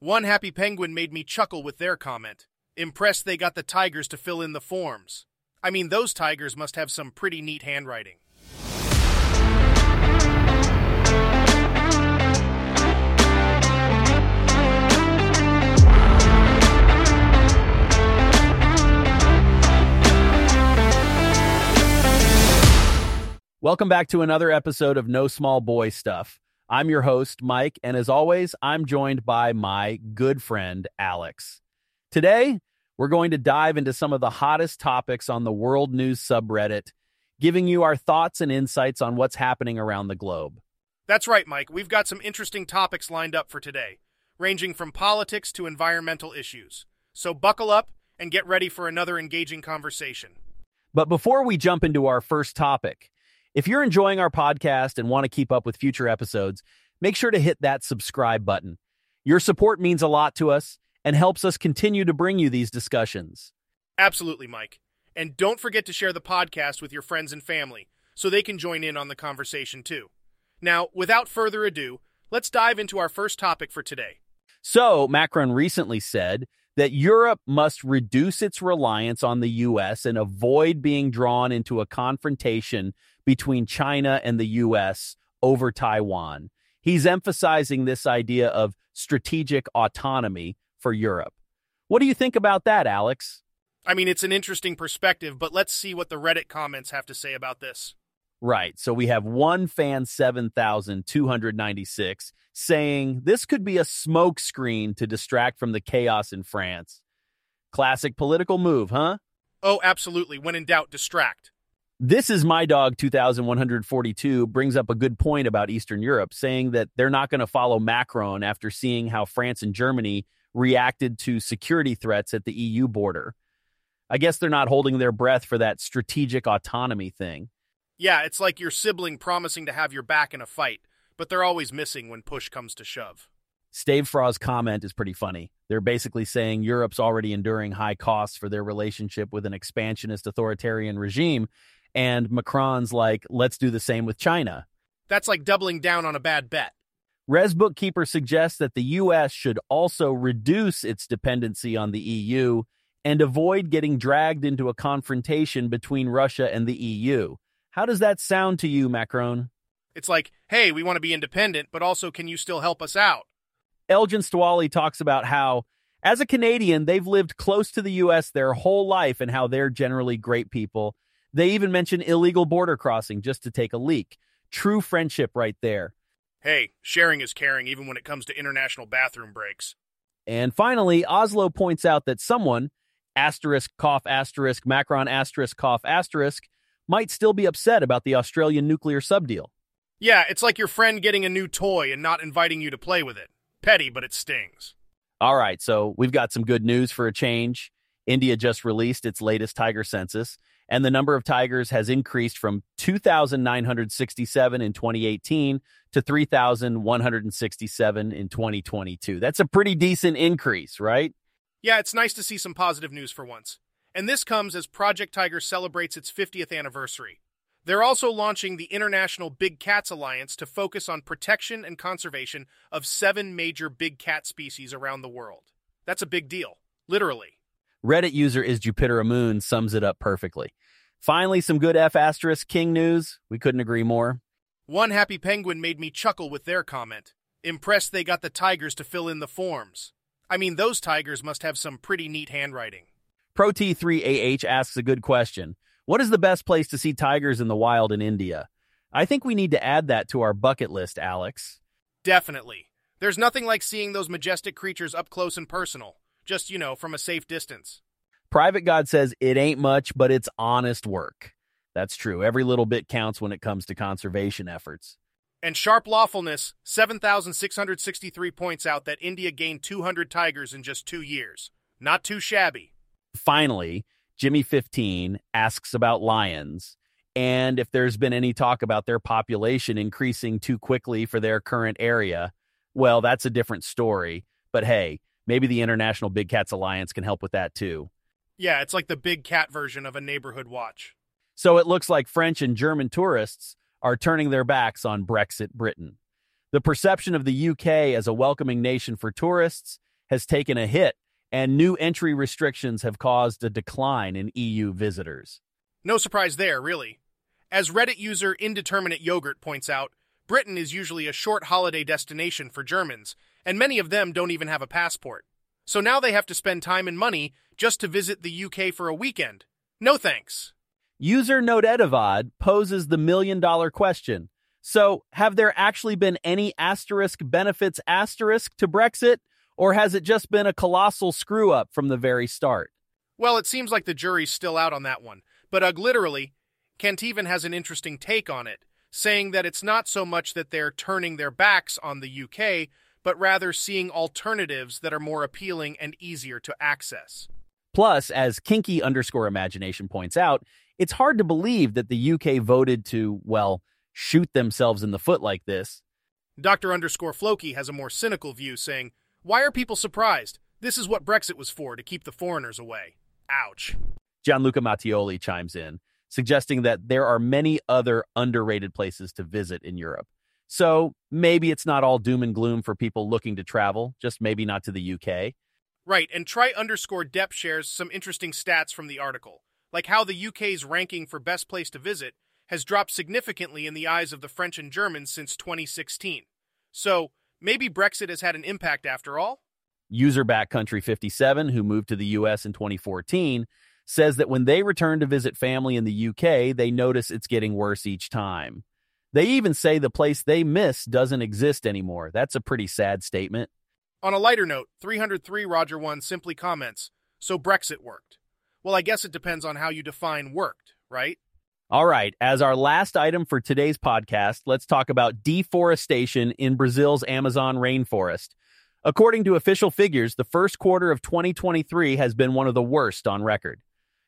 One happy penguin made me chuckle with their comment. Impressed they got the tigers to fill in the forms. I mean, those tigers must have some pretty neat handwriting. Welcome back to another episode of No Small Boy Stuff. I'm your host, Mike, and as always, I'm joined by my good friend, Alex. Today, we're going to dive into some of the hottest topics on the world news subreddit, giving you our thoughts and insights on what's happening around the globe. That's right, Mike. We've got some interesting topics lined up for today, ranging from politics to environmental issues. So buckle up and get ready for another engaging conversation. But before we jump into our first topic, if you're enjoying our podcast and want to keep up with future episodes, make sure to hit that subscribe button. Your support means a lot to us and helps us continue to bring you these discussions. Absolutely, Mike. And don't forget to share the podcast with your friends and family so they can join in on the conversation too. Now, without further ado, let's dive into our first topic for today. So, Macron recently said that Europe must reduce its reliance on the U.S. and avoid being drawn into a confrontation between China and the U.S. over Taiwan. He's emphasizing this idea of strategic autonomy for Europe. What do you think about that, Alex? I mean, it's an interesting perspective, but let's see what the Reddit comments have to say about this. Right. So we have one fan 7,296 saying this could be a smokescreen to distract from the chaos in France. Classic political move, huh? Oh, absolutely. When in doubt, distract. This is my dog 2142 brings up a good point about Eastern Europe, saying that they're not going to follow Macron after seeing how France and Germany reacted to security threats at the EU border. I guess they're not holding their breath for that strategic autonomy thing. Yeah, it's like your sibling promising to have your back in a fight, but they're always missing when push comes to shove. Stave Fraw's comment is pretty funny. They're basically saying Europe's already enduring high costs for their relationship with an expansionist authoritarian regime, and Macron's like, let's do the same with China. That's like doubling down on a bad bet. Res Bookkeeper suggests that the U.S. should also reduce its dependency on the EU and avoid getting dragged into a confrontation between Russia and the EU. How does that sound to you, Macron? It's like, hey, we want to be independent, but also can you still help us out? Elgin Stwally talks about how, as a Canadian, they've lived close to the U.S. their whole life and how they're generally great people. They even mention illegal border crossing just to take a leak. True friendship right there. Hey, sharing is caring even when it comes to international bathroom breaks. And finally, Oslo points out that someone, asterisk cough asterisk Macron asterisk cough asterisk, might still be upset about the Australian nuclear subdeal. Yeah, it's like your friend getting a new toy and not inviting you to play with it. Petty, but it stings. All right, so we've got some good news for a change. India just released its latest tiger census, and the number of tigers has increased from 2,967 in 2018 to 3,167 in 2022. That's a pretty decent increase, right? Yeah, it's nice to see some positive news for once. And this comes as Project Tiger celebrates its 50th anniversary. They're also launching the International Big Cats Alliance to focus on protection and conservation of seven major big cat species around the world. That's a big deal, literally. Reddit user is Jupiter Moon sums it up perfectly. Finally, some good F asterisk King news. We couldn't agree more. One happy penguin made me chuckle with their comment. Impressed they got the tigers to fill in the forms. I mean, those tigers must have some pretty neat handwriting. Pro T3AH asks a good question. What is the best place to see tigers in the wild in India? I think we need to add that to our bucket list, Alex. Definitely. There's nothing like seeing those majestic creatures up close and personal, just, you know, from a safe distance. Private God says it ain't much, but it's honest work. That's true. Every little bit counts when it comes to conservation efforts. And Sharp Lawfulness, 7,663 points out that India gained 200 tigers in just two years. Not too shabby. Finally, Jimmy15 asks about lions and if there's been any talk about their population increasing too quickly for their current area. Well, that's a different story. But hey, maybe the International Big Cats Alliance can help with that too. Yeah, it's like the big cat version of a neighborhood watch. So it looks like French and German tourists are turning their backs on Brexit Britain. The perception of the UK as a welcoming nation for tourists has taken a hit, and new entry restrictions have caused a decline in EU visitors. No surprise there, really. As Reddit user Indeterminate Yogurt points out, Britain is usually a short holiday destination for Germans, and many of them don't even have a passport. So now they have to spend time and money just to visit the UK for a weekend. No thanks. User Notedivad poses the million dollar question. So, have there actually been any asterisk benefits asterisk to Brexit, or has it just been a colossal screw up from the very start? Well, it seems like the jury's still out on that one. But Ugh, literally, Canteven has an interesting take on it, saying that it's not so much that they're turning their backs on the UK, but rather seeing alternatives that are more appealing and easier to access. Plus, as kinky underscore imagination points out, it's hard to believe that the UK voted to, well, shoot themselves in the foot like this. Dr. underscore Floki has a more cynical view, saying, Why are people surprised? This is what Brexit was for, to keep the foreigners away. Ouch. Gianluca Mattioli chimes in, suggesting that there are many other underrated places to visit in Europe. So maybe it's not all doom and gloom for people looking to travel, just maybe not to the UK. Right, and try underscore depth shares some interesting stats from the article like how the UK's ranking for best place to visit has dropped significantly in the eyes of the French and Germans since 2016. So, maybe Brexit has had an impact after all? User Country 57, who moved to the US in 2014, says that when they return to visit family in the UK, they notice it's getting worse each time. They even say the place they miss doesn't exist anymore. That's a pretty sad statement. On a lighter note, 303 Roger 1 simply comments, so Brexit worked. Well, I guess it depends on how you define worked, right? All right. As our last item for today's podcast, let's talk about deforestation in Brazil's Amazon rainforest. According to official figures, the first quarter of 2023 has been one of the worst on record.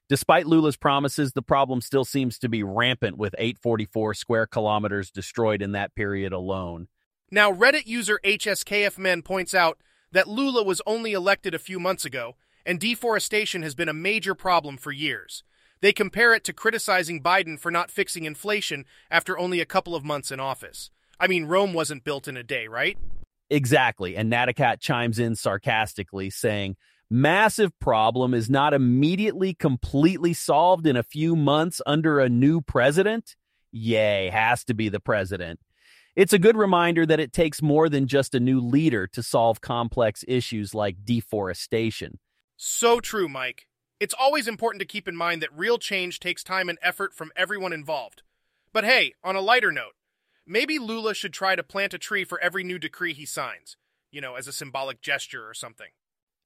Despite Lula's promises, the problem still seems to be rampant with 844 square kilometers destroyed in that period alone. Now, Reddit user HSKFmen points out that Lula was only elected a few months ago and deforestation has been a major problem for years. They compare it to criticizing Biden for not fixing inflation after only a couple of months in office. I mean, Rome wasn't built in a day, right? Exactly. And Natacat chimes in sarcastically, saying, Massive problem is not immediately completely solved in a few months under a new president? Yay, has to be the president. It's a good reminder that it takes more than just a new leader to solve complex issues like deforestation. So true, Mike. It's always important to keep in mind that real change takes time and effort from everyone involved. But hey, on a lighter note, maybe Lula should try to plant a tree for every new decree he signs, you know, as a symbolic gesture or something.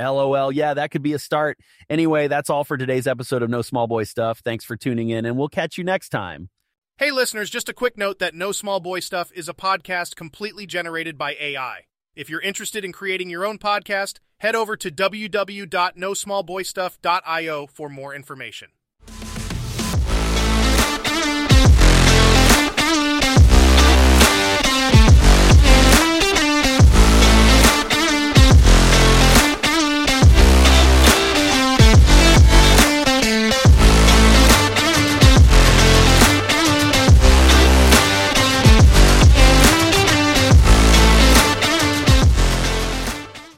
LOL. Yeah, that could be a start. Anyway, that's all for today's episode of No Small Boy Stuff. Thanks for tuning in, and we'll catch you next time. Hey, listeners, just a quick note that No Small Boy Stuff is a podcast completely generated by AI. If you're interested in creating your own podcast, head over to www.nosmallboystuff.io for more information.